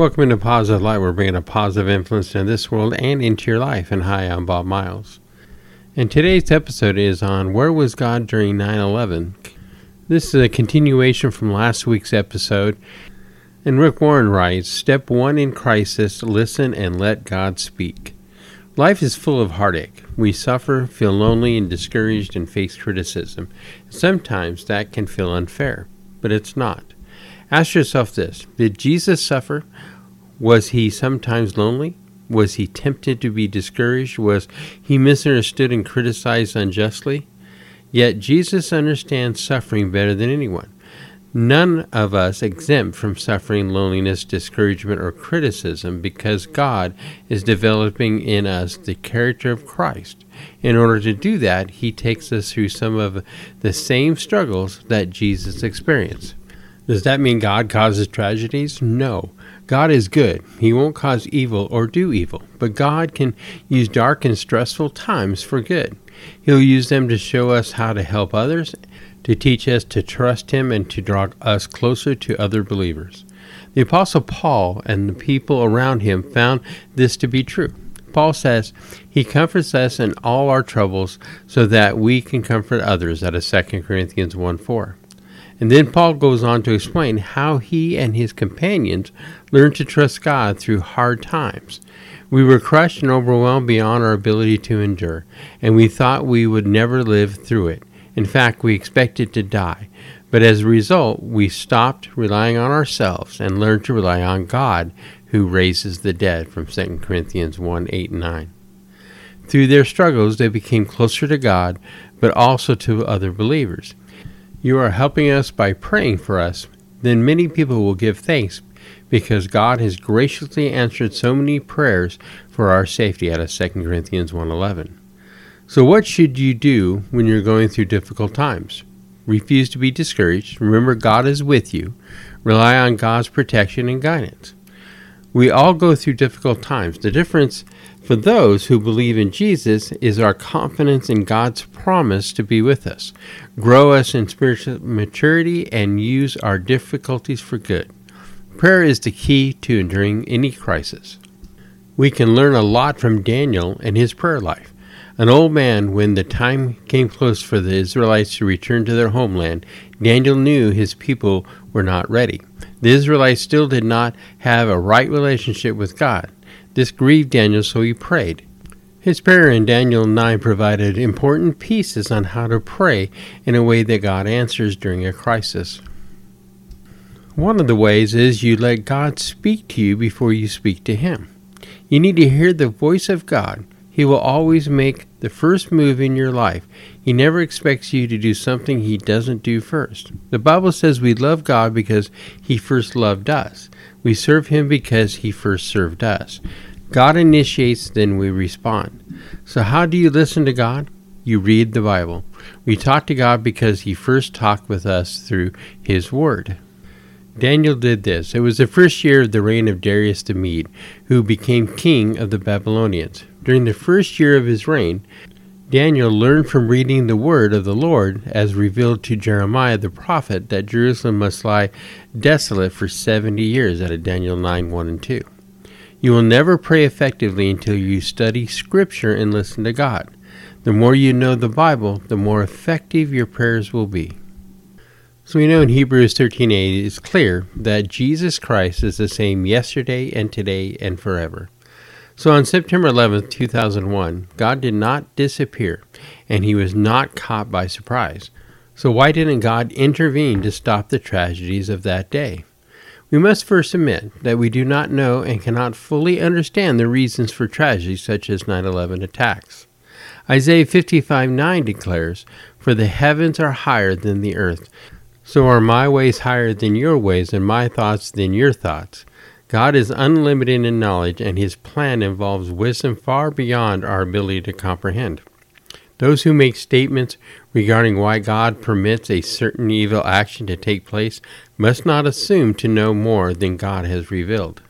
Welcome into Positive Light. We're bringing a positive influence in this world and into your life. And hi, I'm Bob Miles. And today's episode is on Where Was God During 9 11? This is a continuation from last week's episode. And Rick Warren writes Step one in crisis listen and let God speak. Life is full of heartache. We suffer, feel lonely and discouraged, and face criticism. Sometimes that can feel unfair, but it's not. Ask yourself this Did Jesus suffer? Was he sometimes lonely? Was he tempted to be discouraged? Was he misunderstood and criticized unjustly? Yet Jesus understands suffering better than anyone. None of us exempt from suffering, loneliness, discouragement, or criticism because God is developing in us the character of Christ. In order to do that, He takes us through some of the same struggles that Jesus experienced. Does that mean God causes tragedies? No. God is good. He won't cause evil or do evil, but God can use dark and stressful times for good. He'll use them to show us how to help others, to teach us to trust Him, and to draw us closer to other believers. The Apostle Paul and the people around him found this to be true. Paul says, He comforts us in all our troubles so that we can comfort others, out of 2 Corinthians 1 4. And then Paul goes on to explain how he and his companions learned to trust God through hard times. We were crushed and overwhelmed beyond our ability to endure, and we thought we would never live through it. In fact, we expected to die. But as a result, we stopped relying on ourselves and learned to rely on God who raises the dead from 2 Corinthians 1 8 and 9. Through their struggles, they became closer to God, but also to other believers. You are helping us by praying for us. Then many people will give thanks because God has graciously answered so many prayers for our safety out of 2 Corinthians 1:11. So what should you do when you're going through difficult times? Refuse to be discouraged. Remember God is with you. Rely on God's protection and guidance. We all go through difficult times. The difference for those who believe in Jesus is our confidence in God's promise to be with us, grow us in spiritual maturity, and use our difficulties for good. Prayer is the key to enduring any crisis. We can learn a lot from Daniel and his prayer life. An old man, when the time came close for the Israelites to return to their homeland, Daniel knew his people were not ready. The Israelites still did not have a right relationship with God. This grieved Daniel, so he prayed. His prayer in Daniel 9 provided important pieces on how to pray in a way that God answers during a crisis. One of the ways is you let God speak to you before you speak to Him. You need to hear the voice of God. He will always make the first move in your life. He never expects you to do something He doesn't do first. The Bible says we love God because He first loved us. We serve Him because He first served us. God initiates, then we respond. So, how do you listen to God? You read the Bible. We talk to God because He first talked with us through His Word. Daniel did this. It was the first year of the reign of Darius the Mede, who became king of the Babylonians. During the first year of his reign, Daniel learned from reading the word of the Lord as revealed to Jeremiah the prophet that Jerusalem must lie desolate for 70 years out of Daniel 9 1 and 2. You will never pray effectively until you study Scripture and listen to God. The more you know the Bible, the more effective your prayers will be. So we know in Hebrews 13:8 it's clear that Jesus Christ is the same yesterday and today and forever. So on September 11, 2001, God did not disappear and he was not caught by surprise. So why didn't God intervene to stop the tragedies of that day? We must first admit that we do not know and cannot fully understand the reasons for tragedies such as 9 11 attacks. Isaiah 55 9 declares, For the heavens are higher than the earth, so are my ways higher than your ways, and my thoughts than your thoughts. God is unlimited in knowledge, and his plan involves wisdom far beyond our ability to comprehend. Those who make statements regarding why God permits a certain evil action to take place must not assume to know more than God has revealed.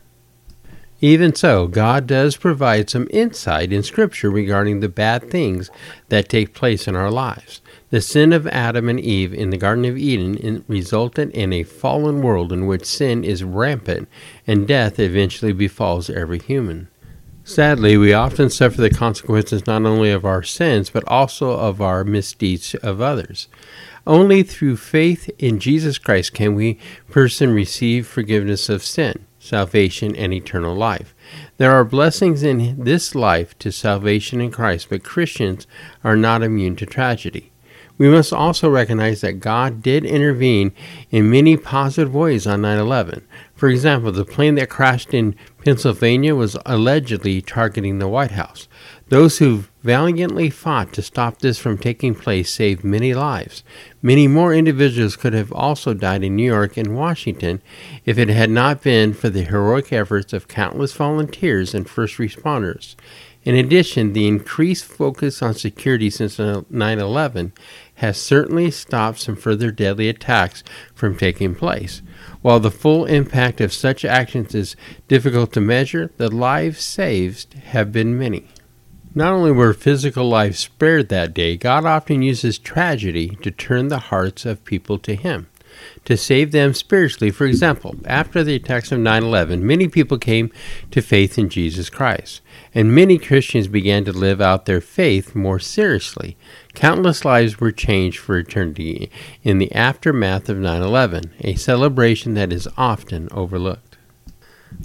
Even so, God does provide some insight in Scripture regarding the bad things that take place in our lives. The sin of Adam and Eve in the Garden of Eden resulted in a fallen world in which sin is rampant and death eventually befalls every human. Sadly, we often suffer the consequences not only of our sins, but also of our misdeeds of others. Only through faith in Jesus Christ can we person receive forgiveness of sin salvation, and eternal life. There are blessings in this life to salvation in Christ, but Christians are not immune to tragedy. We must also recognize that God did intervene in many positive ways on 9 11. For example, the plane that crashed in Pennsylvania was allegedly targeting the White House. Those who valiantly fought to stop this from taking place saved many lives. Many more individuals could have also died in New York and Washington if it had not been for the heroic efforts of countless volunteers and first responders. In addition, the increased focus on security since uh, 9 11 has certainly stopped some further deadly attacks from taking place. While the full impact of such actions is difficult to measure, the lives saved have been many. Not only were physical lives spared that day, God often uses tragedy to turn the hearts of people to Him, to save them spiritually. For example, after the attacks of 9 11, many people came to faith in Jesus Christ, and many Christians began to live out their faith more seriously. Countless lives were changed for eternity in the aftermath of 9 11, a celebration that is often overlooked.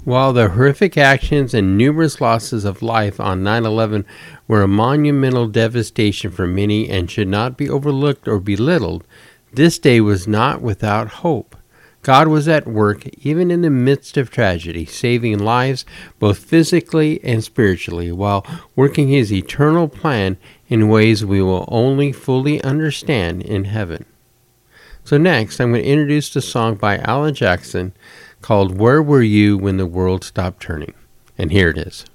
While the horrific actions and numerous losses of life on 9 11 were a monumental devastation for many and should not be overlooked or belittled, this day was not without hope. God was at work even in the midst of tragedy, saving lives both physically and spiritually, while working his eternal plan in ways we will only fully understand in heaven. So, next, I'm going to introduce the song by Alan Jackson called Where Were You When the World Stopped Turning? And here it is.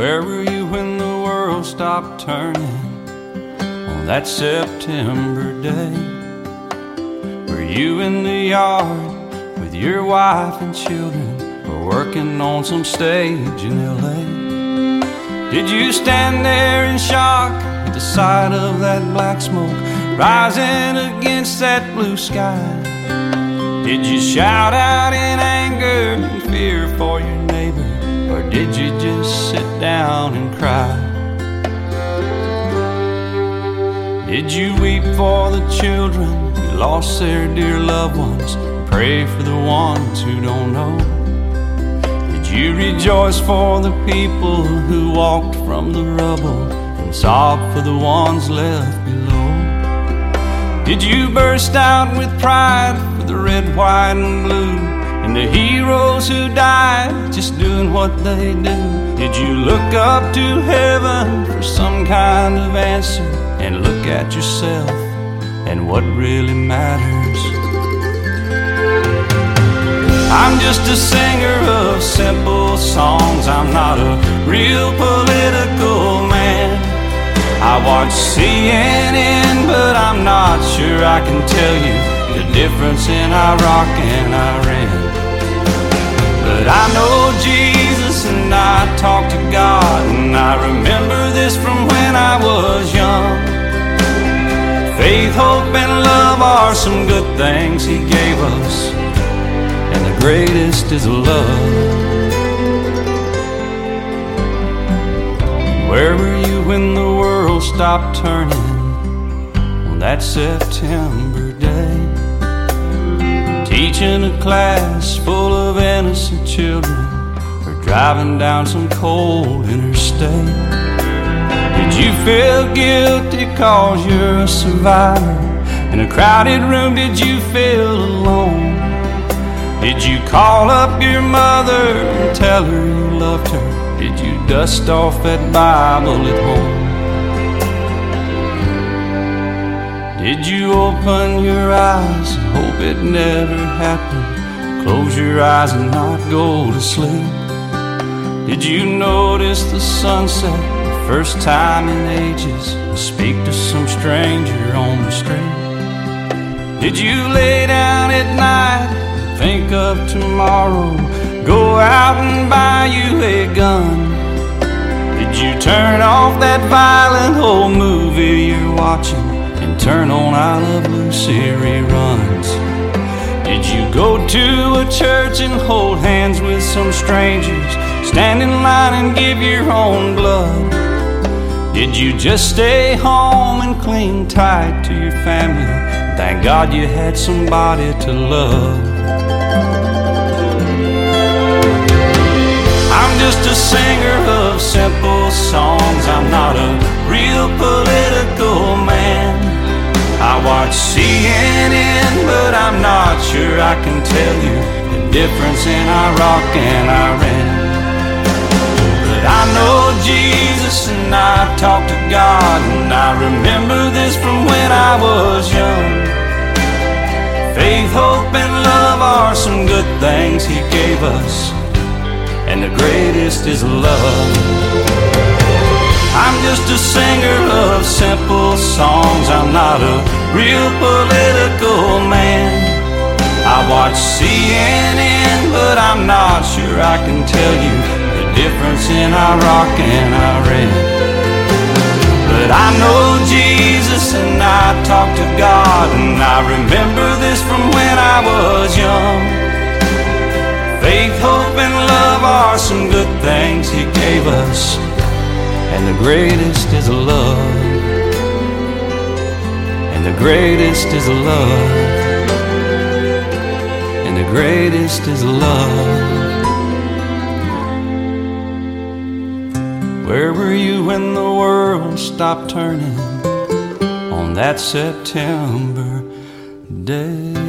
Where were you when the world stopped turning on that September day? Were you in the yard with your wife and children or working on some stage in LA? Did you stand there in shock at the sight of that black smoke rising against that blue sky? Did you shout out in anger and fear for your did you just sit down and cry? Did you weep for the children who lost their dear loved ones? Pray for the ones who don't know. Did you rejoice for the people who walked from the rubble and sob for the ones left below? Did you burst out with pride for the red, white, and blue? And the heroes who died just doing what they do. Did you look up to heaven for some kind of answer and look at yourself and what really matters? I'm just a singer of simple songs. I'm not a real political man. I watch CNN, but I'm not sure I can tell you the difference in Iraq and Iran. But I know Jesus and I talk to God, and I remember this from when I was young. Faith, hope, and love are some good things He gave us, and the greatest is love. Where were you when the world stopped turning on that September? Teaching a class full of innocent children or driving down some cold interstate. Did you feel guilty cause you're a survivor? In a crowded room, did you feel alone? Did you call up your mother and tell her you loved her? Did you dust off that Bible at home? Did you open your eyes hope it never happened? Close your eyes and not go to sleep. Did you notice the sunset the first time in ages? Speak to some stranger on the street. Did you lay down at night think of tomorrow? Go out and buy you a gun. Did you turn off that violent old movie you're watching turn on I Love Lucy reruns? Did you go to a church and hold hands with some strangers? Stand in line and give your own blood? Did you just stay home and cling tight to your family? Thank God you had somebody to love. Sure I can tell you the difference in Iraq and Iran. But I know Jesus and I talk to God, and I remember this from when I was young. Faith, hope, and love are some good things He gave us and the greatest is love. I'm just a singer of simple songs. I'm not a real political man. I watch CNN, but I'm not sure I can tell you the difference in Iraq and Iran. But I know Jesus and I talk to God, and I remember this from when I was young. Faith, hope, and love are some good things He gave us, and the greatest is love. And the greatest is love. Greatest is love. Where were you when the world stopped turning on that September day?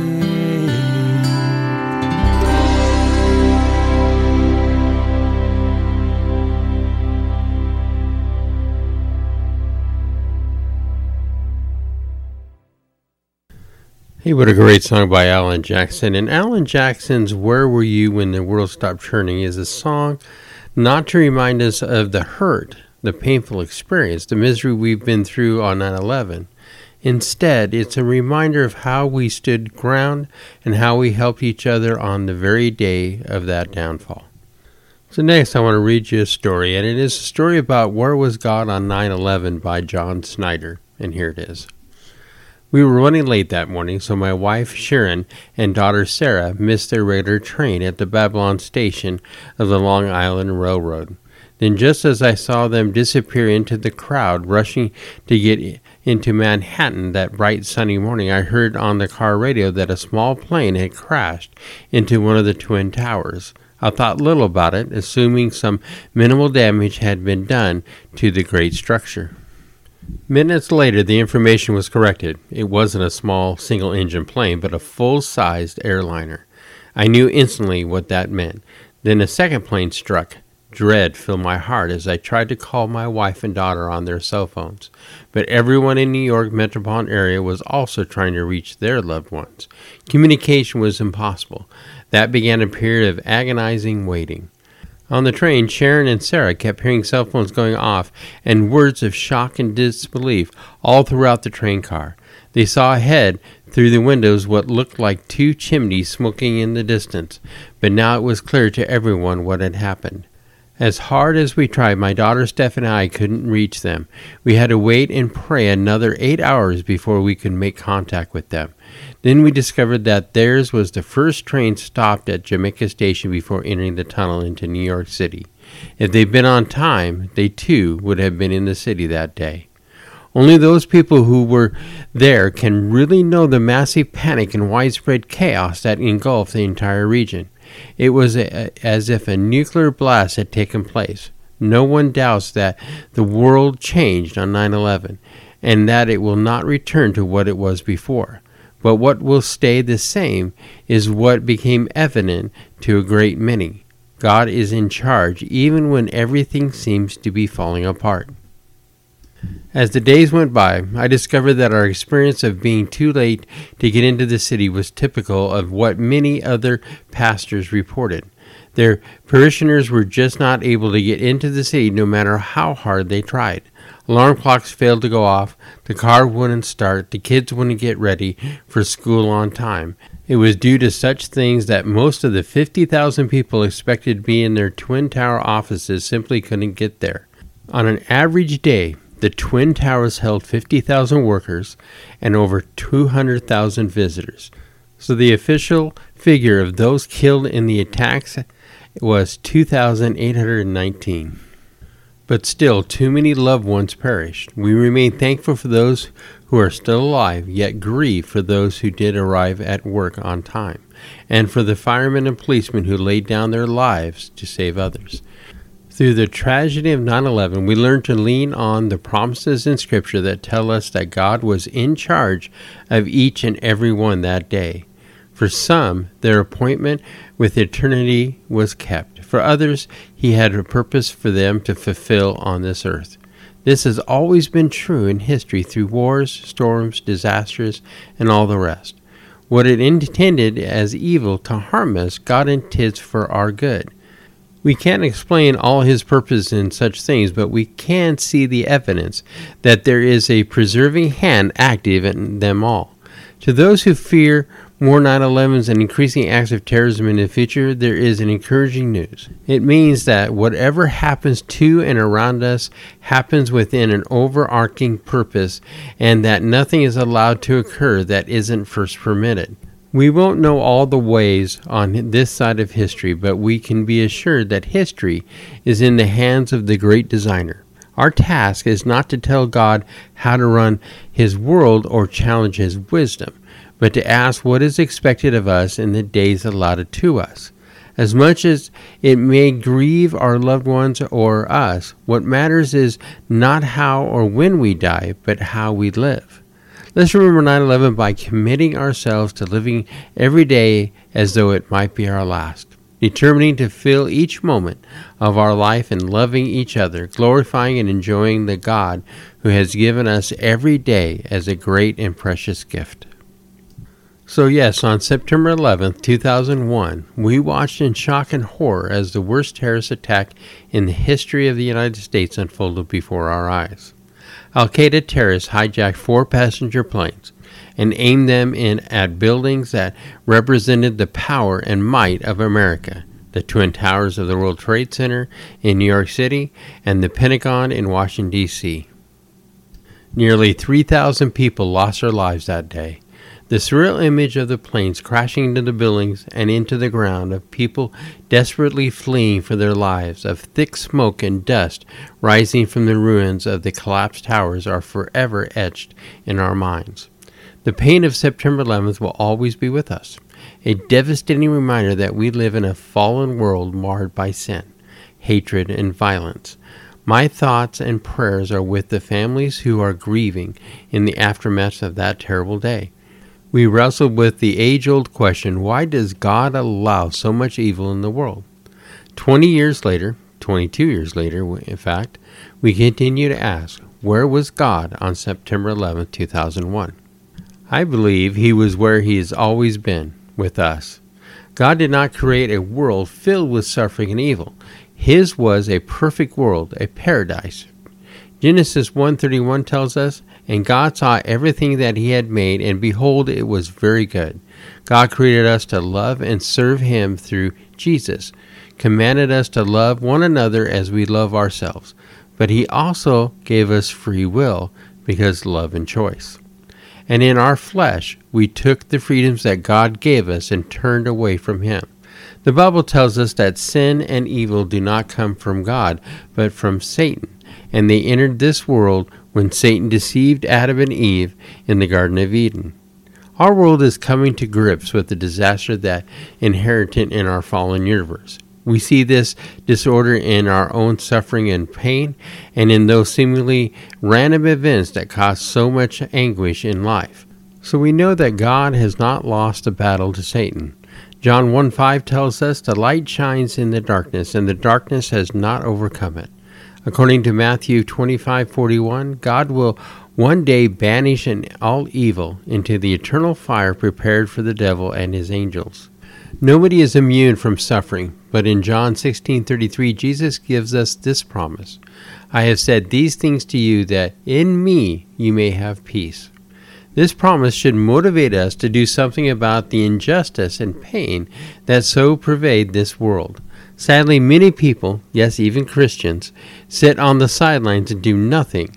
Hey, what a great song by Alan Jackson. And Alan Jackson's Where Were You When the World Stopped Turning is a song not to remind us of the hurt, the painful experience, the misery we've been through on 9 11. Instead, it's a reminder of how we stood ground and how we helped each other on the very day of that downfall. So, next, I want to read you a story, and it is a story about Where Was God on 9 11 by John Snyder. And here it is. We were running late that morning, so my wife Sharon and daughter Sarah missed their regular train at the Babylon station of the Long Island Railroad. Then, just as I saw them disappear into the crowd rushing to get into Manhattan that bright sunny morning, I heard on the car radio that a small plane had crashed into one of the twin towers. I thought little about it, assuming some minimal damage had been done to the great structure. Minutes later, the information was corrected. It wasn't a small single engine plane, but a full sized airliner. I knew instantly what that meant. Then a second plane struck. Dread filled my heart as I tried to call my wife and daughter on their cell phones. But everyone in New York metropolitan area was also trying to reach their loved ones. Communication was impossible. That began a period of agonizing waiting. On the train, Sharon and Sarah kept hearing cell phones going off and words of shock and disbelief all throughout the train car. They saw ahead through the windows what looked like two chimneys smoking in the distance, but now it was clear to everyone what had happened. As hard as we tried, my daughter Steph and I couldn't reach them. We had to wait and pray another eight hours before we could make contact with them. Then we discovered that theirs was the first train stopped at Jamaica Station before entering the tunnel into New York City. If they'd been on time, they too would have been in the city that day. Only those people who were there can really know the massive panic and widespread chaos that engulfed the entire region. It was a, as if a nuclear blast had taken place. No one doubts that the world changed on 9 11 and that it will not return to what it was before. But what will stay the same is what became evident to a great many. God is in charge even when everything seems to be falling apart. As the days went by, I discovered that our experience of being too late to get into the city was typical of what many other pastors reported. Their parishioners were just not able to get into the city no matter how hard they tried. Alarm clocks failed to go off, the car wouldn't start, the kids wouldn't get ready for school on time. It was due to such things that most of the 50,000 people expected to be in their Twin Tower offices simply couldn't get there. On an average day, the Twin Towers held 50,000 workers and over 200,000 visitors. So the official figure of those killed in the attacks was 2,819. But still, too many loved ones perished. We remain thankful for those who are still alive, yet grieve for those who did arrive at work on time, and for the firemen and policemen who laid down their lives to save others. Through the tragedy of 9 11, we learn to lean on the promises in Scripture that tell us that God was in charge of each and every one that day. For some, their appointment with eternity was kept. For others, He had a purpose for them to fulfill on this earth. This has always been true in history through wars, storms, disasters, and all the rest. What it intended as evil to harm us, God intends for our good. We can't explain all his purpose in such things, but we can see the evidence that there is a preserving hand active in them all. To those who fear more 9 11s and increasing acts of terrorism in the future, there is an encouraging news. It means that whatever happens to and around us happens within an overarching purpose, and that nothing is allowed to occur that isn't first permitted. We won't know all the ways on this side of history, but we can be assured that history is in the hands of the great designer. Our task is not to tell God how to run his world or challenge his wisdom, but to ask what is expected of us in the days allotted to us. As much as it may grieve our loved ones or us, what matters is not how or when we die, but how we live. Let's remember 9 11 by committing ourselves to living every day as though it might be our last, determining to fill each moment of our life in loving each other, glorifying and enjoying the God who has given us every day as a great and precious gift. So, yes, on September 11, 2001, we watched in shock and horror as the worst terrorist attack in the history of the United States unfolded before our eyes. Al Qaeda terrorists hijacked four passenger planes and aimed them in at buildings that represented the power and might of America the Twin Towers of the World Trade Center in New York City and the Pentagon in Washington, D.C. Nearly 3,000 people lost their lives that day. The surreal image of the planes crashing into the buildings and into the ground, of people desperately fleeing for their lives, of thick smoke and dust rising from the ruins of the collapsed towers are forever etched in our minds. The pain of September 11th will always be with us, a devastating reminder that we live in a fallen world marred by sin, hatred, and violence. My thoughts and prayers are with the families who are grieving in the aftermath of that terrible day we wrestled with the age old question why does God allow so much evil in the world? 20 years later, 22 years later, in fact, we continue to ask where was God on September 11, 2001? I believe he was where he has always been, with us. God did not create a world filled with suffering and evil. His was a perfect world, a paradise. Genesis 1:31 tells us, and God saw everything that he had made, and behold, it was very good. God created us to love and serve him through Jesus, commanded us to love one another as we love ourselves. But he also gave us free will because love and choice. And in our flesh, we took the freedoms that God gave us and turned away from him. The Bible tells us that sin and evil do not come from God, but from Satan, and they entered this world when Satan deceived Adam and Eve in the Garden of Eden. Our world is coming to grips with the disaster that inherited in our fallen universe. We see this disorder in our own suffering and pain, and in those seemingly random events that cause so much anguish in life. So we know that God has not lost the battle to Satan. John 1 5 tells us, The light shines in the darkness, and the darkness has not overcome it. According to Matthew 25:41, God will one day banish all evil into the eternal fire prepared for the devil and his angels. Nobody is immune from suffering, but in John 16:33 Jesus gives us this promise. I have said these things to you that in me you may have peace. This promise should motivate us to do something about the injustice and pain that so pervade this world. Sadly, many people, yes, even Christians, sit on the sidelines and do nothing.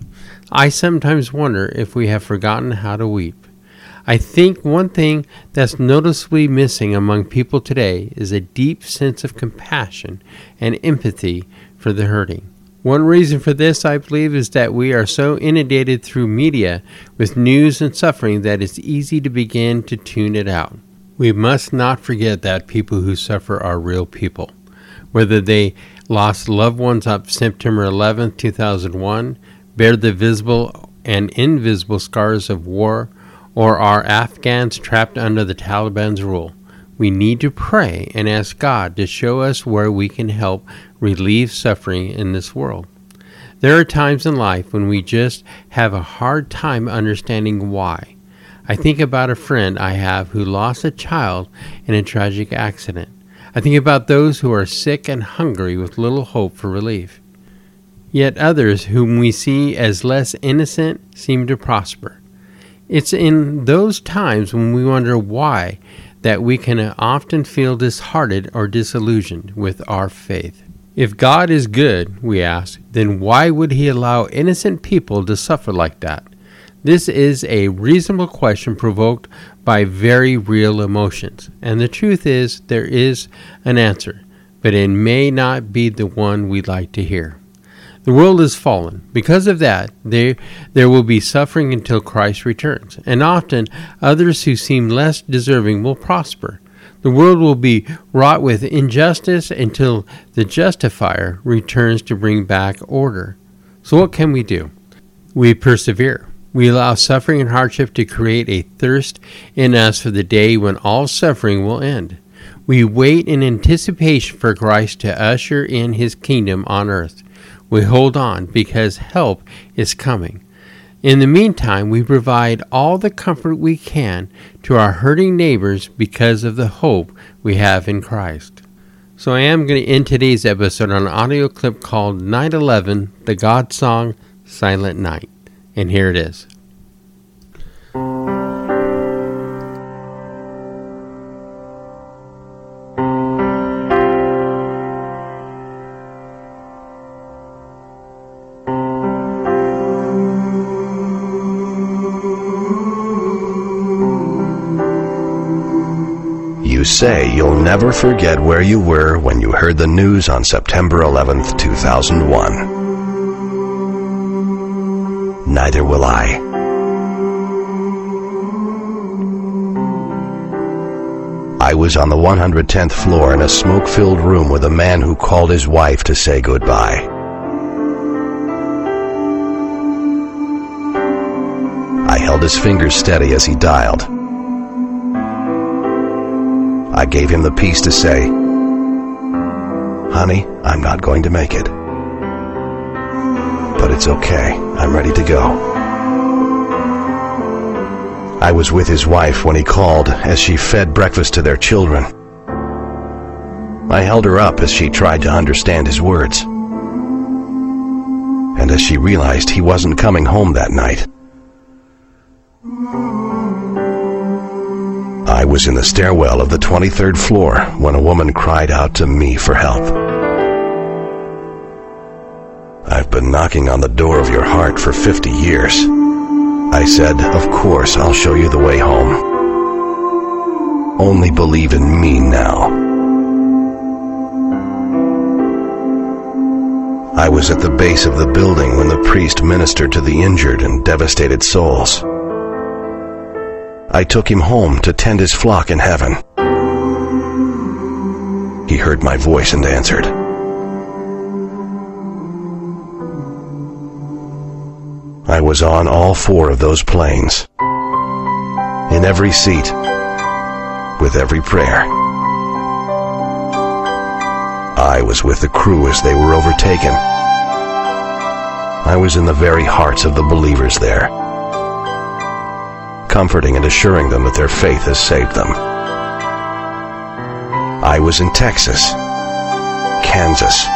I sometimes wonder if we have forgotten how to weep. I think one thing that's noticeably missing among people today is a deep sense of compassion and empathy for the hurting. One reason for this, I believe, is that we are so inundated through media with news and suffering that it's easy to begin to tune it out. We must not forget that people who suffer are real people. Whether they lost loved ones on September 11, 2001, bear the visible and invisible scars of war, or are Afghans trapped under the Taliban's rule. We need to pray and ask God to show us where we can help relieve suffering in this world. There are times in life when we just have a hard time understanding why. I think about a friend I have who lost a child in a tragic accident. I think about those who are sick and hungry with little hope for relief. Yet others whom we see as less innocent seem to prosper. It's in those times when we wonder why that we can often feel disheartened or disillusioned with our faith. If God is good, we ask, then why would He allow innocent people to suffer like that? This is a reasonable question provoked by very real emotions, and the truth is there is an answer, but it may not be the one we'd like to hear. The world is fallen. Because of that, there, there will be suffering until Christ returns, and often others who seem less deserving will prosper. The world will be wrought with injustice until the justifier returns to bring back order. So, what can we do? We persevere. We allow suffering and hardship to create a thirst in us for the day when all suffering will end. We wait in anticipation for Christ to usher in his kingdom on earth. We hold on because help is coming. In the meantime, we provide all the comfort we can to our hurting neighbors because of the hope we have in Christ. So I am going to end today's episode on an audio clip called 911, the God song Silent Night. And here it is. You say you'll never forget where you were when you heard the news on September 11th, 2001. Neither will I. I was on the 110th floor in a smoke-filled room with a man who called his wife to say goodbye. I held his fingers steady as he dialed. I gave him the peace to say, Honey, I'm not going to make it. But it's okay. I'm ready to go. I was with his wife when he called as she fed breakfast to their children. I held her up as she tried to understand his words. And as she realized he wasn't coming home that night, I was in the stairwell of the 23rd floor when a woman cried out to me for help. Knocking on the door of your heart for 50 years. I said, Of course, I'll show you the way home. Only believe in me now. I was at the base of the building when the priest ministered to the injured and devastated souls. I took him home to tend his flock in heaven. He heard my voice and answered. I was on all four of those planes. In every seat. With every prayer. I was with the crew as they were overtaken. I was in the very hearts of the believers there, comforting and assuring them that their faith has saved them. I was in Texas, Kansas,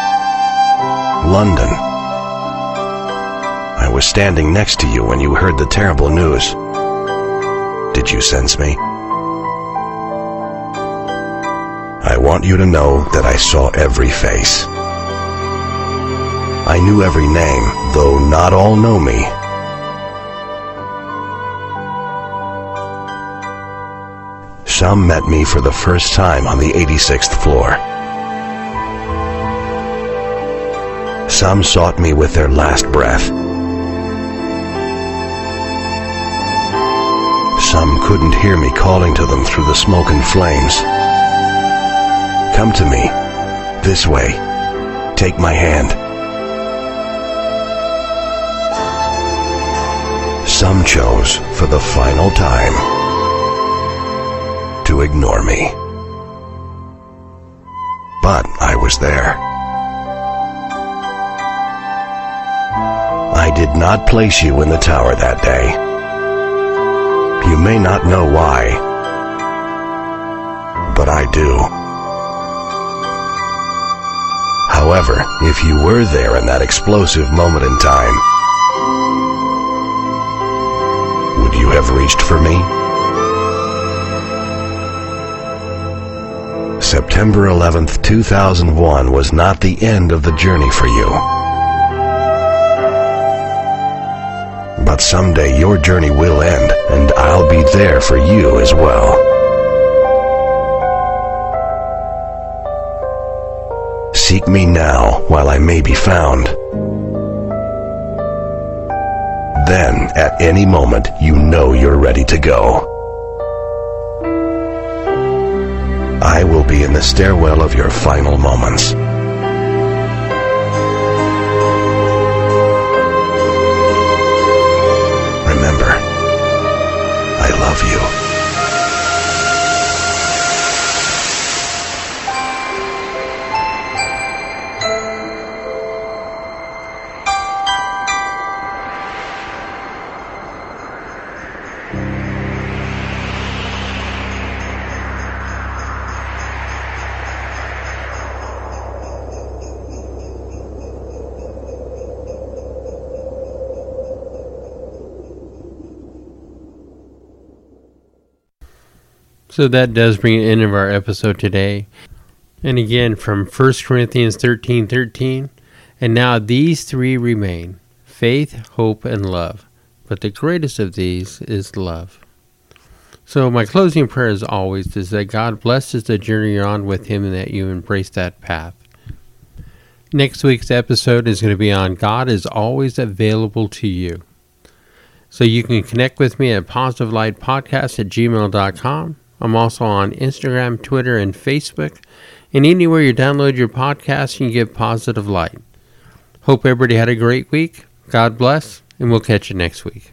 London. Was standing next to you when you heard the terrible news. Did you sense me? I want you to know that I saw every face. I knew every name, though not all know me. Some met me for the first time on the 86th floor. Some sought me with their last breath. Some couldn't hear me calling to them through the smoke and flames. Come to me. This way. Take my hand. Some chose, for the final time, to ignore me. But I was there. I did not place you in the tower that day. You may not know why, but I do. However, if you were there in that explosive moment in time, would you have reached for me? September 11th, 2001 was not the end of the journey for you. Someday your journey will end, and I'll be there for you as well. Seek me now while I may be found. Then, at any moment, you know you're ready to go. I will be in the stairwell of your final moments. So that does bring an end of our episode today. And again, from 1 Corinthians 13 13, and now these three remain faith, hope, and love. But the greatest of these is love. So, my closing prayer, as always, is that God blesses the journey you're on with Him and that you embrace that path. Next week's episode is going to be on God is always available to you. So, you can connect with me at positivelightpodcast at gmail.com. I'm also on Instagram, Twitter, and Facebook. And anywhere you download your podcast, you can give positive light. Hope everybody had a great week. God bless, and we'll catch you next week.